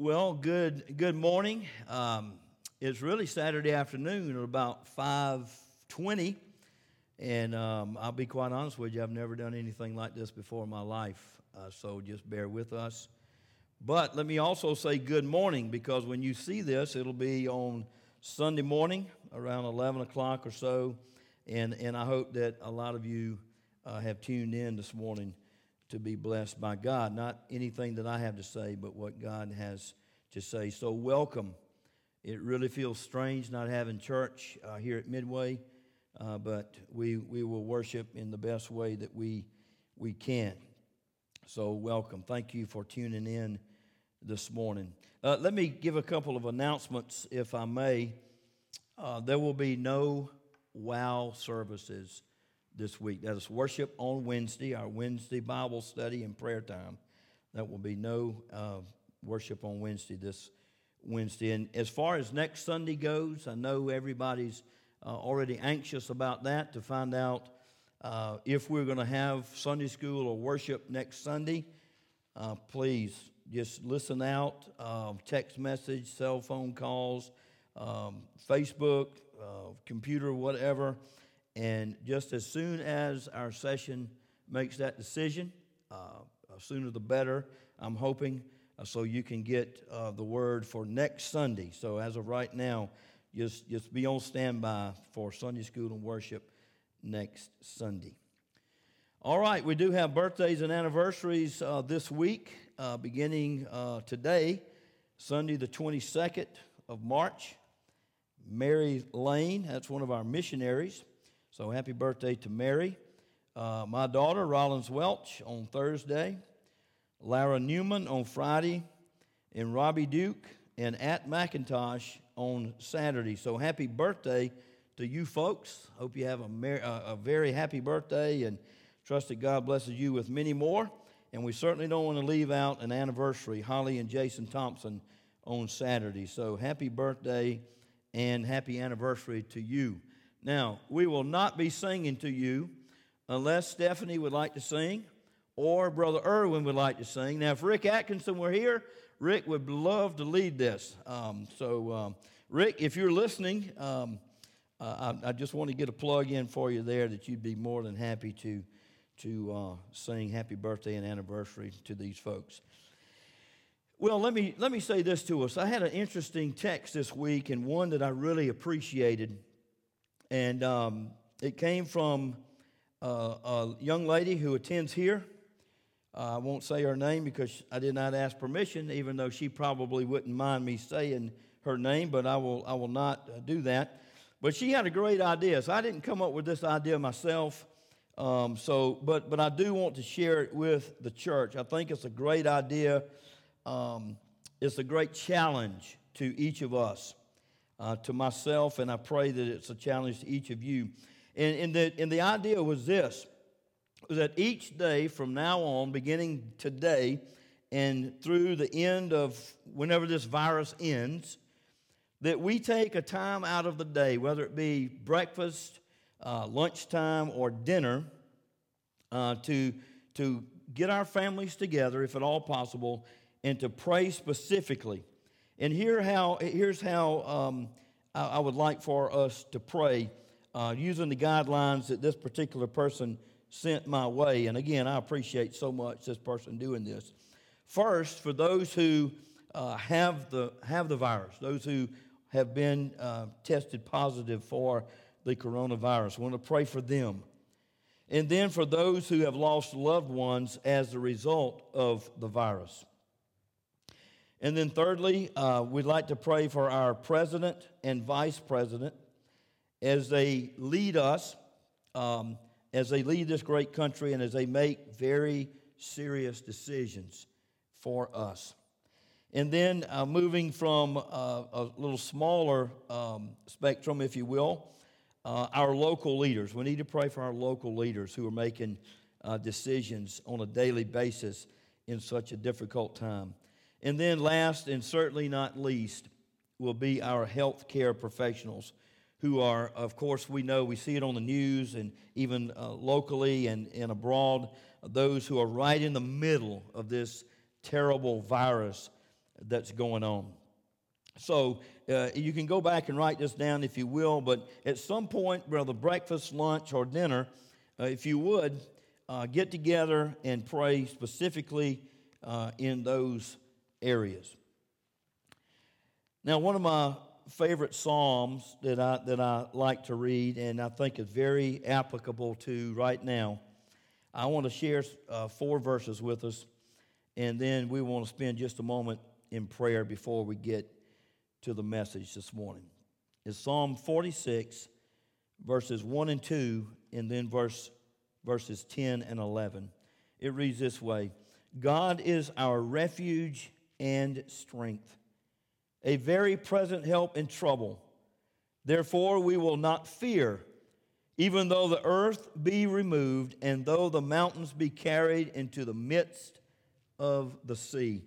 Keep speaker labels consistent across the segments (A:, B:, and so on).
A: Well, good good morning. Um, it's really Saturday afternoon at about five twenty, and um, I'll be quite honest with you. I've never done anything like this before in my life, uh, so just bear with us. But let me also say good morning because when you see this, it'll be on Sunday morning around eleven o'clock or so, and and I hope that a lot of you uh, have tuned in this morning to be blessed by God. Not anything that I have to say, but what God has to say. So, welcome. It really feels strange not having church uh, here at Midway, uh, but we, we will worship in the best way that we, we can. So, welcome. Thank you for tuning in this morning. Uh, let me give a couple of announcements, if I may. Uh, there will be no wow services this week. That is worship on Wednesday, our Wednesday Bible study and prayer time. That will be no uh, worship on Wednesday this Wednesday. And as far as next Sunday goes, I know everybody's uh, already anxious about that to find out uh, if we're going to have Sunday school or worship next Sunday. Uh, please just listen out, um, text message, cell phone calls, um, Facebook, uh, computer, whatever. And just as soon as our session makes that decision, uh, sooner the better, I'm hoping, uh, so you can get uh, the word for next Sunday. So as of right now, just, just be on standby for Sunday school and worship next Sunday. All right, we do have birthdays and anniversaries uh, this week, uh, beginning uh, today, Sunday the 22nd of March. Mary Lane, that's one of our missionaries. So happy birthday to Mary. Uh, my daughter, Rollins Welch, on Thursday. Lara Newman on Friday. And Robbie Duke and At McIntosh on Saturday. So happy birthday to you folks. Hope you have a, mer- a very happy birthday and trust that God blesses you with many more. And we certainly don't want to leave out an anniversary, Holly and Jason Thompson on Saturday. So happy birthday and happy anniversary to you. Now, we will not be singing to you unless Stephanie would like to sing or Brother Irwin would like to sing. Now, if Rick Atkinson were here, Rick would love to lead this. Um, so, um, Rick, if you're listening, um, uh, I, I, just want to get a plug in for you there that you'd be more than happy to, to uh, sing happy birthday and anniversary to these folks. Well, let me, let me say this to us. I had an interesting text this week and one that I really appreciated. And um, it came from uh, a young lady who attends here. Uh, I won't say her name because I did not ask permission, even though she probably wouldn't mind me saying her name, but I will, I will not uh, do that. But she had a great idea. So I didn't come up with this idea myself. Um, so, but, but I do want to share it with the church. I think it's a great idea. Um, it's a great challenge to each of us uh, to myself, and I pray that it's a challenge to each of you. And, and, the, and the idea was this was that each day from now on, beginning today and through the end of whenever this virus ends, that we take a time out of the day, whether it be breakfast, uh, lunchtime, or dinner, uh, to, to get our families together, if at all possible, and to pray specifically and here how, here's how um, I, I, would like for us to pray uh, using the guidelines that this particular person sent my way. And again, I appreciate so much this person doing this. First, for those who uh, have, the, have the virus, those who have been uh, tested positive for the coronavirus, I want to pray for them. And then for those who have lost loved ones as a result of the virus. And then, thirdly, uh, we'd like to pray for our president and vice president as they lead us, um, as they lead this great country, and as they make very serious decisions for us. And then, uh, moving from uh, a little smaller um, spectrum, if you will, uh, our local leaders. We need to pray for our local leaders who are making uh, decisions on a daily basis in such a difficult time. And then, last and certainly not least, will be our health care professionals who are, of course, we know, we see it on the news and even uh, locally and, and abroad, those who are right in the middle of this terrible virus that's going on. So uh, you can go back and write this down if you will, but at some point, whether breakfast, lunch, or dinner, uh, if you would, uh, get together and pray specifically uh, in those areas. Now, one of my favorite psalms that I, that I like to read and I think is very applicable to right now, I want to share uh, four verses with us, and then we want to spend just a moment in prayer before we get to the message this morning. It's Psalm 46, verses 1 and 2, and then verse, verses 10 and 11. It reads this way God is our refuge and strength, a very present help in trouble. Therefore, we will not fear, even though the earth be removed, and though the mountains be carried into the midst of the sea.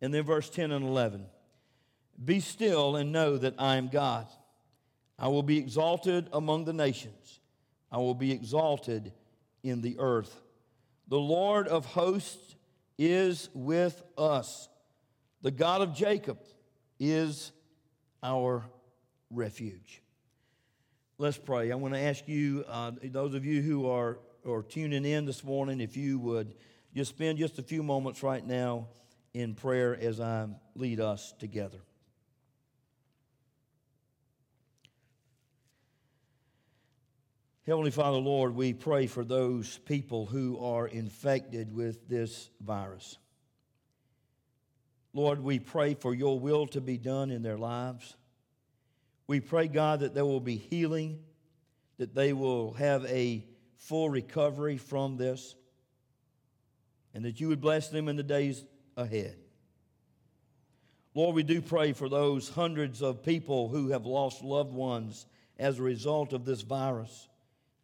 A: And then verse 10 and 11 Be still and know that I am God. I will be exalted among the nations, I will be exalted in the earth. The Lord of hosts is with us. The God of Jacob is our refuge. Let's pray. I want to ask you, uh, those of you who are, are tuning in this morning, if you would just spend just a few moments right now in prayer as I lead us together. Heavenly Father, Lord, we pray for those people who are infected with this virus. Lord, we pray for your will to be done in their lives. We pray, God, that there will be healing, that they will have a full recovery from this, and that you would bless them in the days ahead. Lord, we do pray for those hundreds of people who have lost loved ones as a result of this virus.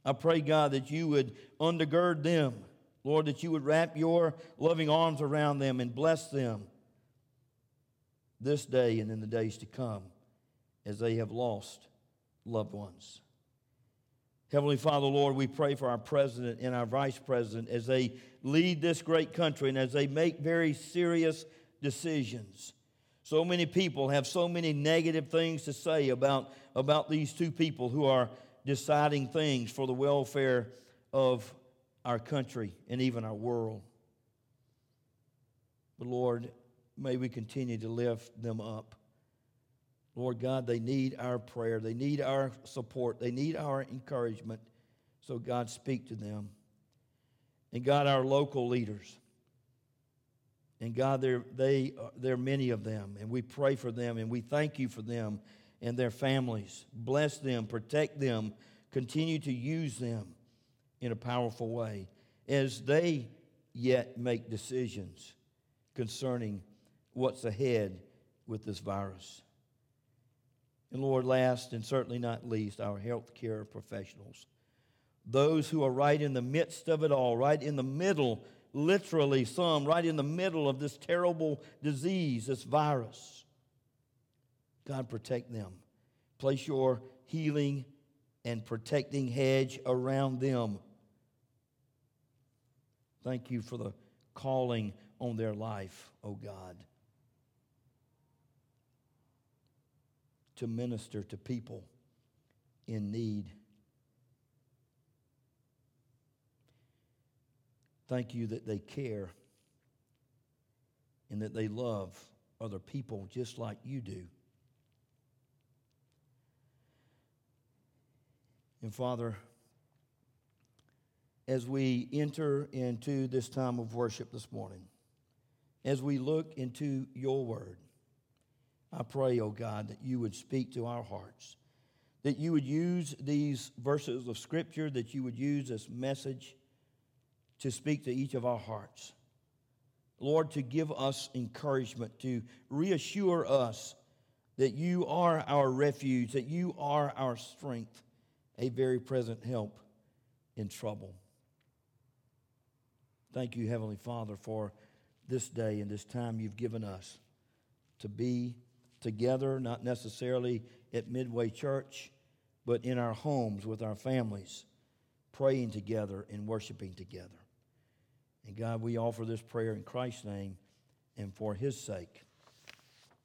A: I pray, God, that you would undergird them. Lord, that you would wrap your loving arms around them and bless them this day and in the days to come as they have lost loved ones. Heavenly Father, Lord, we pray for our president and our vice president as they lead this great country and as they make very serious decisions. So many people have so many negative things to say about, about these two people who are deciding things for the welfare of our country and even our world. But Lord, may we continue to lift them up. Lord God, they need our prayer. They need our support. They need our encouragement. So, God, speak to them. And God, our local leaders. And God, there, they, there are many of them, and we pray for them, and we thank you for them and their families. Bless them, protect them, continue to use them in a powerful way as they yet make decisions concerning what's ahead with this virus. And Lord, last and certainly not least, our healthcare professionals. Those who are right in the midst of it all, right in the middle, literally, some right in the middle of this terrible disease, this virus. God, protect them. Place your healing and protecting hedge around them. Thank you for the calling on their life, O oh God. To minister to people in need. Thank you that they care and that they love other people just like you do. And Father, as we enter into this time of worship this morning, as we look into your word, I pray, oh God, that you would speak to our hearts, that you would use these verses of Scripture, that you would use this message to speak to each of our hearts. Lord, to give us encouragement, to reassure us that you are our refuge, that you are our strength, a very present help in trouble. Thank you, Heavenly Father, for this day and this time you've given us to be together, not necessarily at Midway Church, but in our homes with our families, praying together and worshiping together. And God, we offer this prayer in Christ's name and for his sake.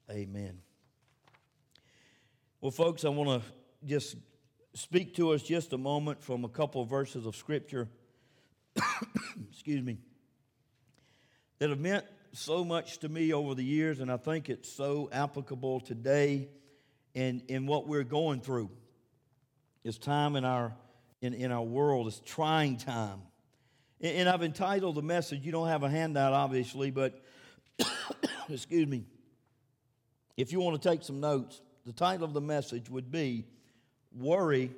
A: Amen. Well, folks, I want to just speak to us just a moment from a couple of verses of Scripture, excuse me, that have meant so much to me over the years, and I think it's so applicable today in, in what we're going through. It's time in our, in, in our world, it's trying time. And, and I've entitled the message, you don't have a handout, obviously, but excuse me. If you want to take some notes, the title of the message would be Worry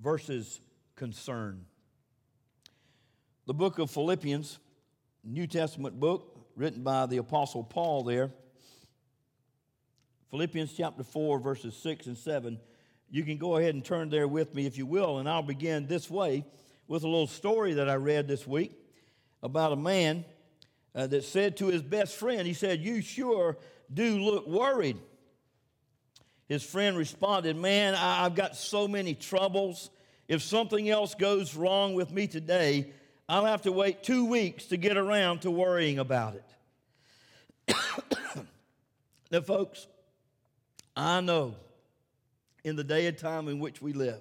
A: versus Concern. The book of Philippians, New Testament book, written by the Apostle Paul there. Philippians chapter 4, verses 6 and 7. You can go ahead and turn there with me if you will, and I'll begin this way with a little story that I read this week about a man uh, that said to his best friend, he said, You sure do look worried. His friend responded, Man, I, I've got so many troubles. If something else goes wrong with me today, I'll have to wait two weeks to get around to worrying about it. now, folks, I know in the day and time in which we live,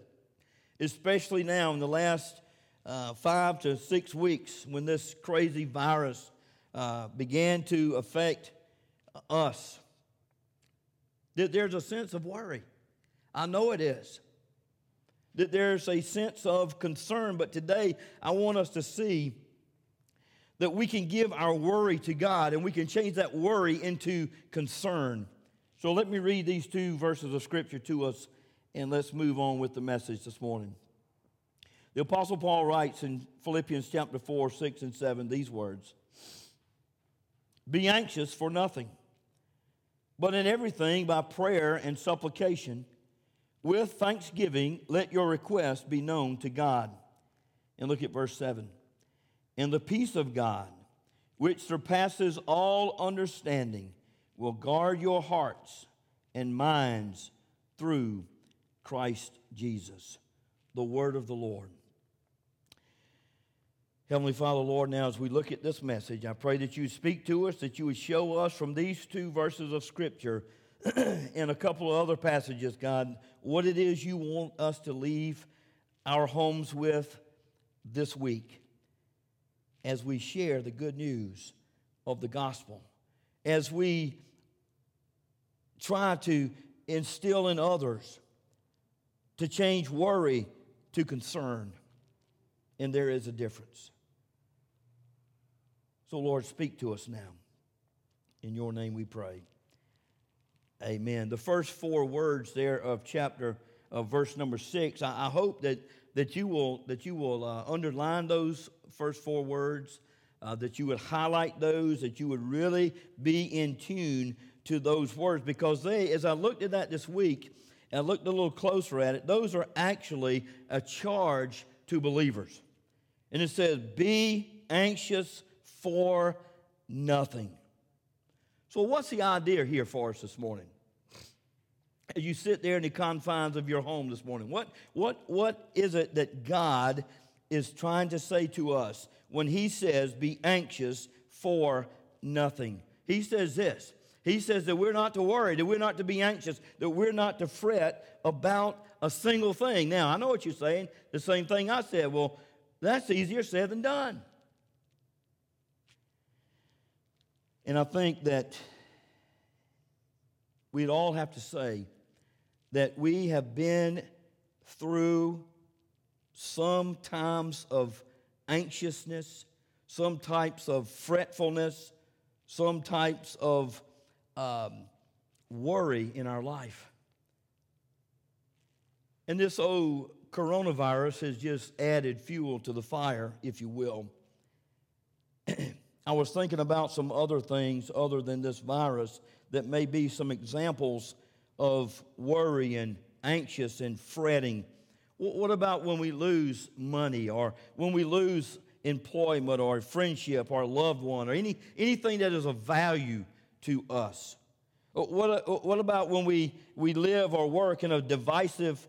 A: especially now in the last uh, five to six weeks when this crazy virus uh, began to affect us, that there's a sense of worry. I know it is. That there's a sense of concern, but today I want us to see that we can give our worry to God and we can change that worry into concern. So let me read these two verses of Scripture to us and let's move on with the message this morning. The Apostle Paul writes in Philippians chapter 4, 6, and 7 these words Be anxious for nothing but in everything, by prayer and supplication, with thanksgiving, let your request be known to God. And look at verse 7. And the peace of God, which surpasses all understanding, will guard your hearts and minds through Christ Jesus. The word of the Lord. Heavenly Father, Lord, now as we look at this message, I pray that you speak to us, that you would show us from these two verses of Scripture and a couple of other passages, God, what it is you want us to leave our homes with this week as we share the good news of the gospel, as we try to instill in others to change worry to concern. And there is a difference. So, Lord, speak to us now. In your name we pray. Amen. The first four words there of chapter of verse number six, I, I hope that, that you will, that you will uh, underline those first four words, uh, that you would highlight those, that you would really be in tune to those words, because they, as I looked at that this week, and I looked a little closer at it, those are actually a charge to believers. And it says, Be anxious for nothing. So, what's the idea here for us this morning? As you sit there in the confines of your home this morning, what, what, what is it that God is trying to say to us when He says, Be anxious for nothing? He says this He says that we're not to worry, that we're not to be anxious, that we're not to fret about a single thing. Now, I know what you're saying, the same thing I said. Well, that's easier said than done. And I think that we'd all have to say that we have been through some times of anxiousness, some types of fretfulness, some types of um, worry in our life. And this old coronavirus has just added fuel to the fire, if you will. I was thinking about some other things other than this virus that may be some examples of worry and anxious and fretting. What about when we lose money or when we lose employment or friendship or loved one or any, anything that is of value to us? Uh, what, uh, what about when we, we live or work in a divisive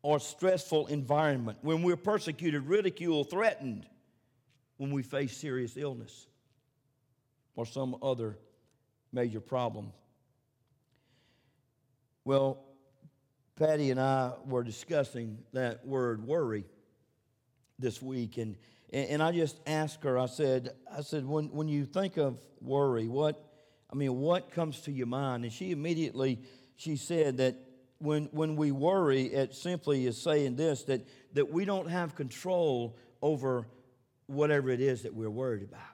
A: or stressful environment, when we're persecuted, ridiculed, threatened, when we face serious illness? Or some other major problem. Well, Patty and I were discussing that word worry this week, and, and I just asked her, I said, I said, when, when you think of worry, what, I mean, what comes to your mind? And she immediately, she said that when, when we worry, it simply is saying this, that, that we don't have control over whatever it is that we're worried about.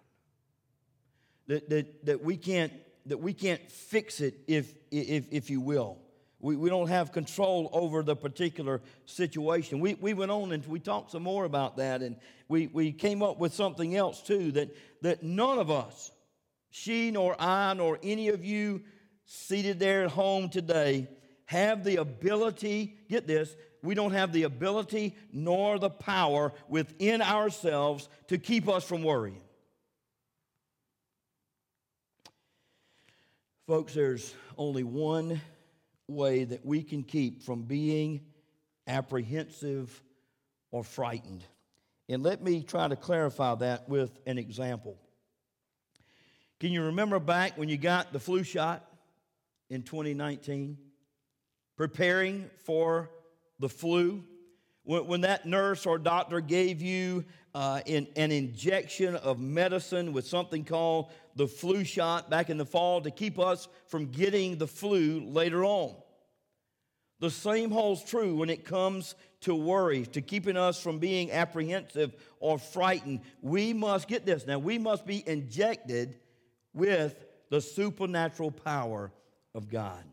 A: That, that, that, we, can't, that we can't fix it, if, if, if you will. We, we don't have control over the particular situation. We, we went on and we talked some more about that, and we, we came up with something else too that, that none of us, she nor I nor any of you seated there at home today, have the ability, get this, we don't have the ability nor the power within ourselves to keep us from worrying. Folks, there's only one way that we can keep from being apprehensive or frightened. And let me try to clarify that with an example. Can you remember back when you got the flu shot in 2019? Preparing for the flu? When, when that nurse or doctor gave you uh, in, an injection of medicine with something called the flu shot back in the fall to keep us from getting the flu later on. The same holds true when it comes to worry, to keeping us from being apprehensive or frightened. We must get this now, we must be injected with the supernatural power of God.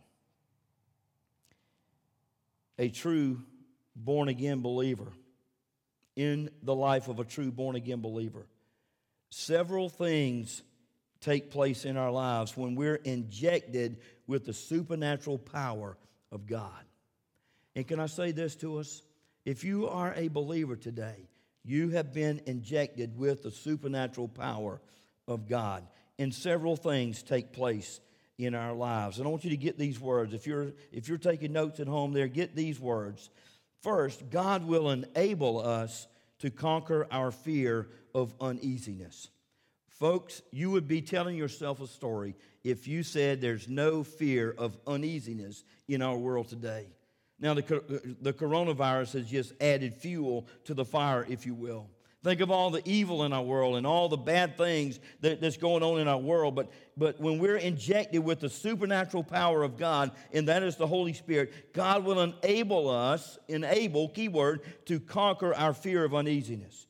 A: A true born again believer, in the life of a true born again believer, several things take place in our lives when we're injected with the supernatural power of God. And can I say this to us? If you are a believer today, you have been injected with the supernatural power of God. And several things take place in our lives. And I want you to get these words. If you're, if you're taking notes at home there, get these words. First, God will enable us to conquer our fear of uneasiness. Folks, you would be telling yourself a story if you said there's no fear of uneasiness in our world today. Now, the, the coronavirus has just added fuel to the fire, if you will. Think of all the evil in our world and all the bad things that, that's going on in our world. But, but when we're injected with the supernatural power of God, and that is the Holy Spirit, God will enable us, enable, keyword, to conquer our fear of uneasiness.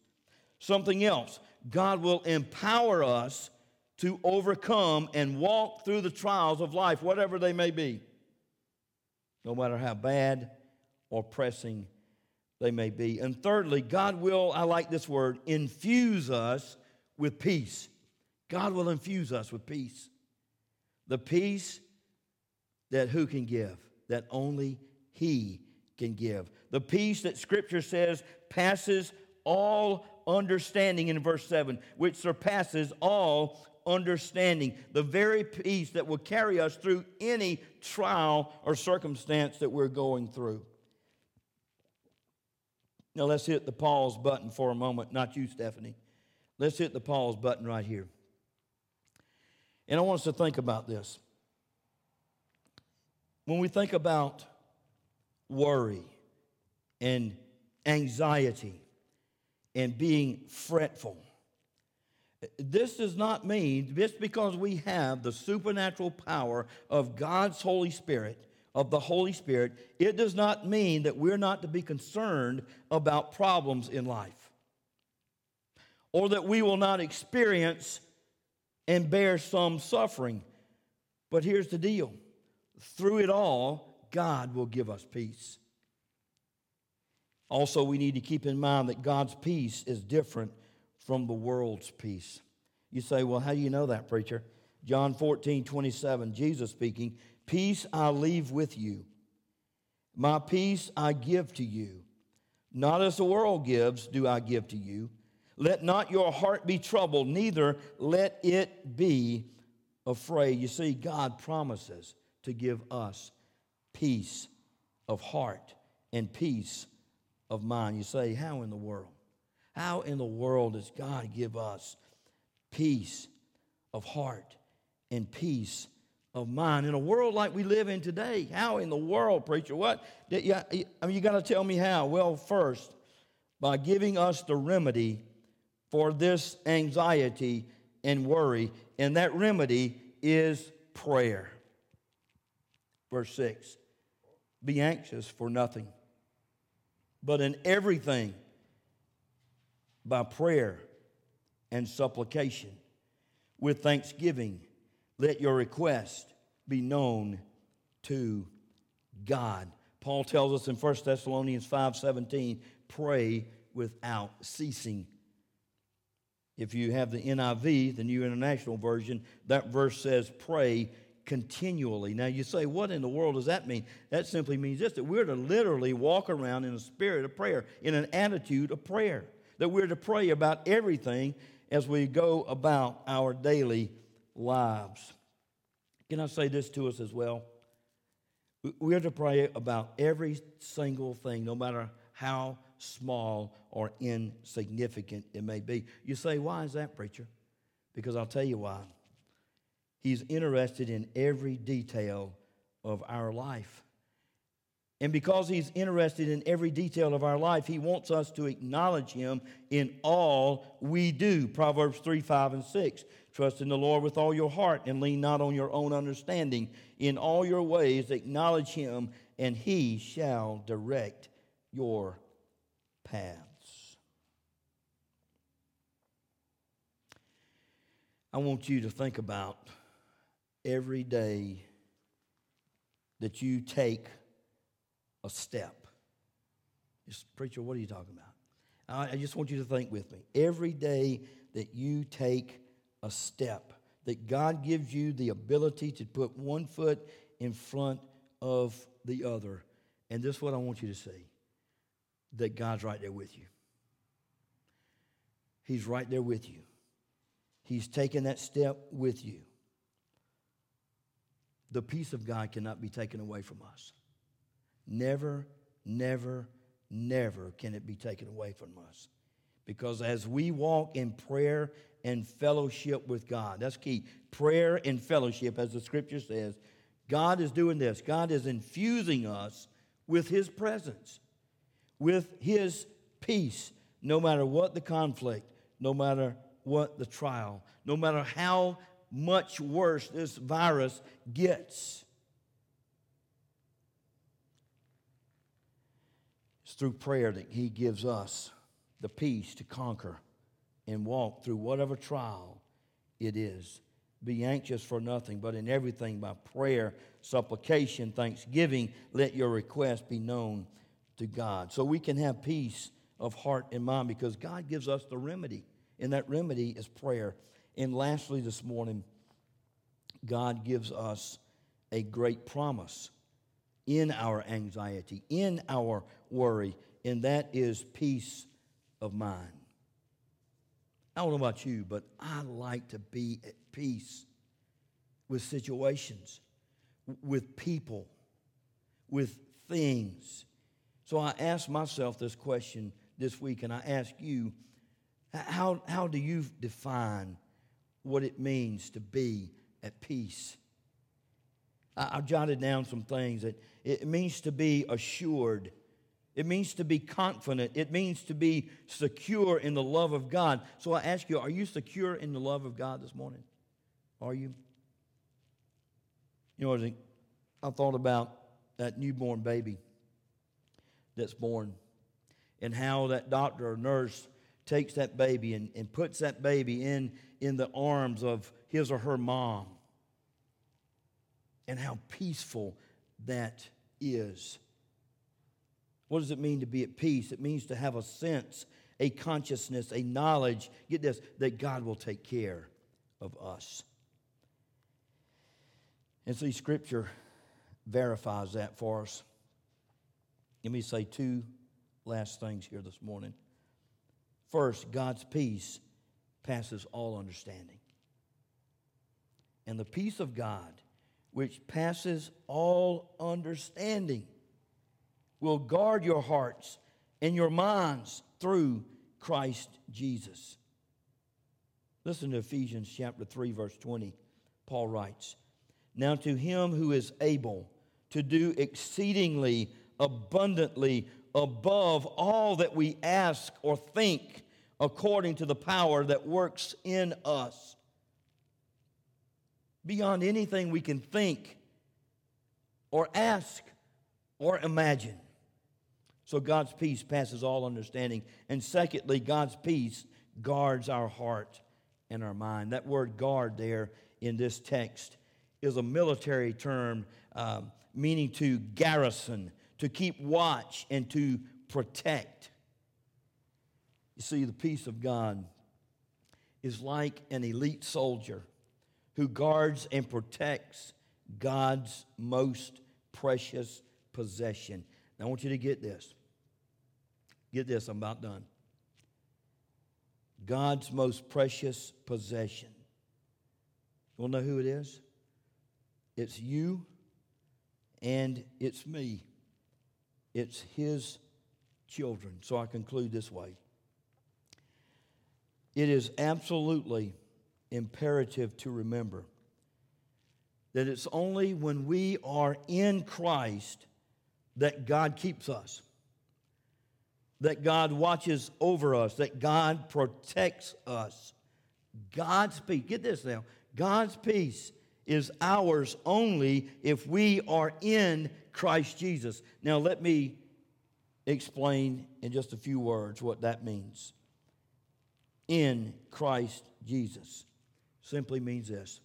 A: Something else, God will empower us to overcome and walk through the trials of life, whatever they may be, no matter how bad or pressing they may be. And thirdly, God will, I like this word, infuse us with peace. God will infuse us with peace. The peace that who can give? That only He can give. The peace that Scripture says passes all understanding in verse 7, which surpasses all understanding. The very peace that will carry us through any trial or circumstance that we're going through. Now let's hit the pause button for a moment. Not you, Stephanie. Let's hit the pause button right here. And I want us to think about this. When we think about worry and anxiety and being fretful, this does not mean just because we have the supernatural power of God's Holy Spirit of the Holy Spirit, it does not mean that we're not to be concerned about problems in life or that we will not experience and bear some suffering. But here's the deal through it all, God will give us peace. Also, we need to keep in mind that God's peace is different from the world's peace. You say, well, how do you know that, preacher? John 14, 27, Jesus speaking, Peace I leave with you. My peace I give to you. Not as the world gives, do I give to you. Let not your heart be troubled, neither let it be afraid. You see, God promises to give us peace of heart and peace of mind. You say, How in the world? How in the world does God give us peace of heart and peace of mind. In a world like we live in today, how in the world, preacher? What? I mean, you got to tell me how. Well, first, by giving us the remedy for this anxiety and worry, and that remedy is prayer. Verse 6 Be anxious for nothing, but in everything, by prayer and supplication, with thanksgiving, let your request be known to God. Paul tells us in 1 Thessalonians 5:17, pray without ceasing. If you have the NIV, the New International Version, that verse says pray continually. Now you say, what in the world does that mean? That simply means this that we're to literally walk around in a spirit of prayer, in an attitude of prayer. That we're to pray about everything as we go about our daily lives. Can I say this to us as well? We're to pray about every single thing, no matter how small or insignificant it may be. You say, why is that, preacher? Because I'll tell you why. He's interested in every detail of our life. And because he's interested in every detail of our life, he wants us to acknowledge him in all we do. Proverbs 3 5 and 6. Trust in the Lord with all your heart and lean not on your own understanding. In all your ways, acknowledge him, and he shall direct your paths. I want you to think about every day that you take a step. Just, preacher, what are you talking about? I just want you to think with me. Every day that you take a step, that God gives you the ability to put one foot in front of the other. And this is what I want you to see that God's right there with you. He's right there with you. He's taking that step with you. The peace of God cannot be taken away from us. Never, never, never can it be taken away from us. Because as we walk in prayer and fellowship with God, that's key. Prayer and fellowship, as the scripture says, God is doing this. God is infusing us with His presence with his peace, no matter what the conflict, no matter what the trial, no matter how much worse this virus gets. It's through prayer that he gives us the peace to conquer and walk through whatever trial it is. Be anxious for nothing, but in everything by prayer, supplication, thanksgiving, let your request be known to God. So we can have peace of heart and mind because God gives us the remedy. And that remedy is prayer. And lastly, this morning, God gives us a great promise in our anxiety, in our worry, and that is peace of mind. I don't know about you, but I like to be at peace with situations, with people, with things. So I asked myself this question this week, and I ask you how, how do you define what it means to be at peace? I, I jotted down some things that it means to be assured. It means to be confident. It means to be secure in the love of God. So I ask you, are you secure in the love of God this morning? Are you? You know, I thought about that newborn baby that's born and how that doctor or nurse takes that baby and, and puts that baby in, in the arms of his or her mom and how peaceful that is. What does it mean to be at peace? It means to have a sense, a consciousness, a knowledge, get this, that God will take care of us. And see, Scripture verifies that for us. Let me say two last things here this morning. First, God's peace passes all understanding. And the peace of God, which passes all understanding, will guard your hearts and your minds through Christ Jesus. Listen to Ephesians chapter 3 verse 20. Paul writes, Now to him who is able to do exceedingly abundantly above all that we ask or think, according to the power that works in us. Beyond anything we can think or ask or imagine. So God's peace passes all understanding. And secondly, God's peace guards our heart and our mind. That word guard there in this text is a military term um, meaning to garrison, to keep watch, and to protect. You see, the peace of God is like an elite soldier who guards and protects God's most precious possession. Now, I want you to get this. Get this, I'm about done. God's most precious possession. You want to know who it is? It's you and it's me. It's His children. So I conclude this way it is absolutely imperative to remember that it's only when we are in Christ that God keeps us, that God watches over us, that God protects us. God's peace, get this now, God's peace is ours only if we are in Christ Jesus. Now, let me explain in just a few words what that means. In Christ Jesus simply means this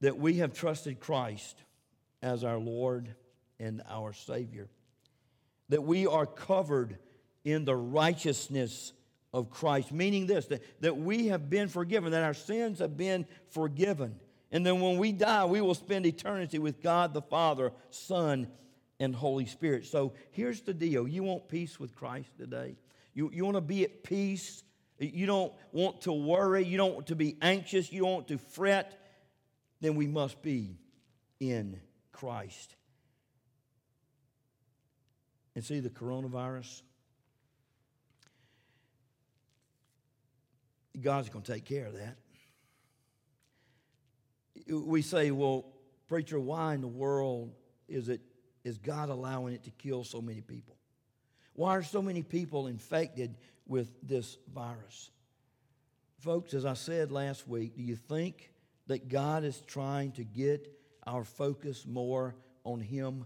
A: that we have trusted Christ as our Lord and our Savior, that we are covered in the righteousness of Christ, meaning this that, that we have been forgiven, that our sins have been forgiven. And then when we die, we will spend eternity with God the Father, Son, and Holy Spirit. So here's the deal you want peace with Christ today? You, you want to be at peace? You don't want to worry? You don't want to be anxious? You don't want to fret? Then we must be in Christ. And see the coronavirus? God's going to take care of that we say, well, preacher, why in the world is it is God allowing it to kill so many people? Why are so many people infected with this virus? Folks, as I said last week, do you think that God is trying to get our focus more on Him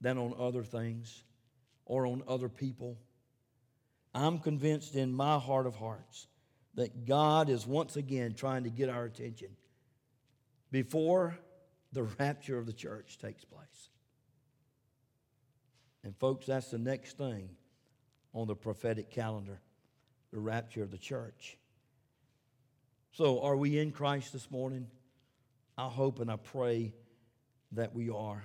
A: than on other things or on other people? I'm convinced in my heart of hearts that God is once again trying to get our attention before the rapture of the church takes place. And, folks, that's the next thing on the prophetic calendar the rapture of the church. So, are we in Christ this morning? I hope and I pray that we are.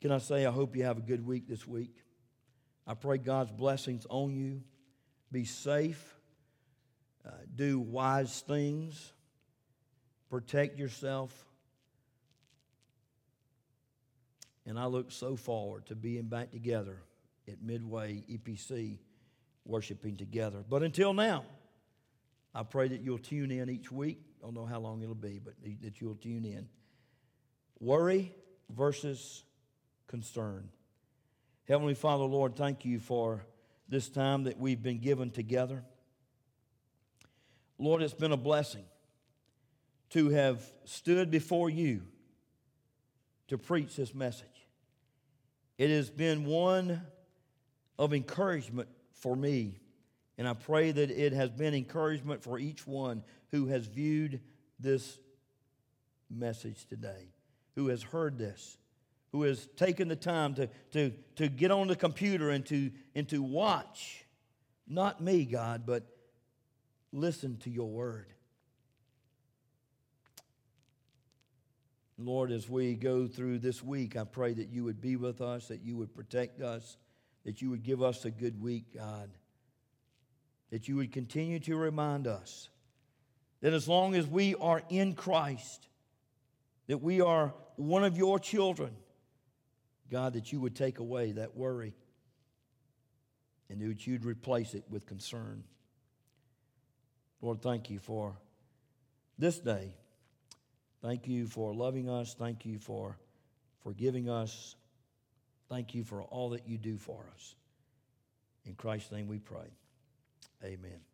A: Can I say, I hope you have a good week this week? I pray God's blessings on you. Be safe, uh, do wise things protect yourself. And I look so forward to being back together at Midway EPC, worshiping together. But until now, I pray that you'll tune in each week. I don't know how long it'll be, but that you'll tune in. Worry versus concern. Heavenly Father, Lord, thank you for this time that we've been given together. Lord, it's been a blessing to have stood before you to preach this message. It has been one of encouragement for me, and I pray that it has been encouragement for each one who has viewed this message today, who has heard this, who has taken the time to, to, to get on the computer and to, and to watch, not me, God, but listen to your word. Lord, as we go through this week, I pray that you would be with us, that you would protect us, that you would give us a good week, God. That you would continue to remind us that as long as we are in Christ, that we are one of your children, God, that you would take away that worry and that you'd replace it with concern. Lord, thank you for this day. Thank you for loving us. Thank you for forgiving us. Thank you for all that you do for us. In Christ's name we pray. Amen.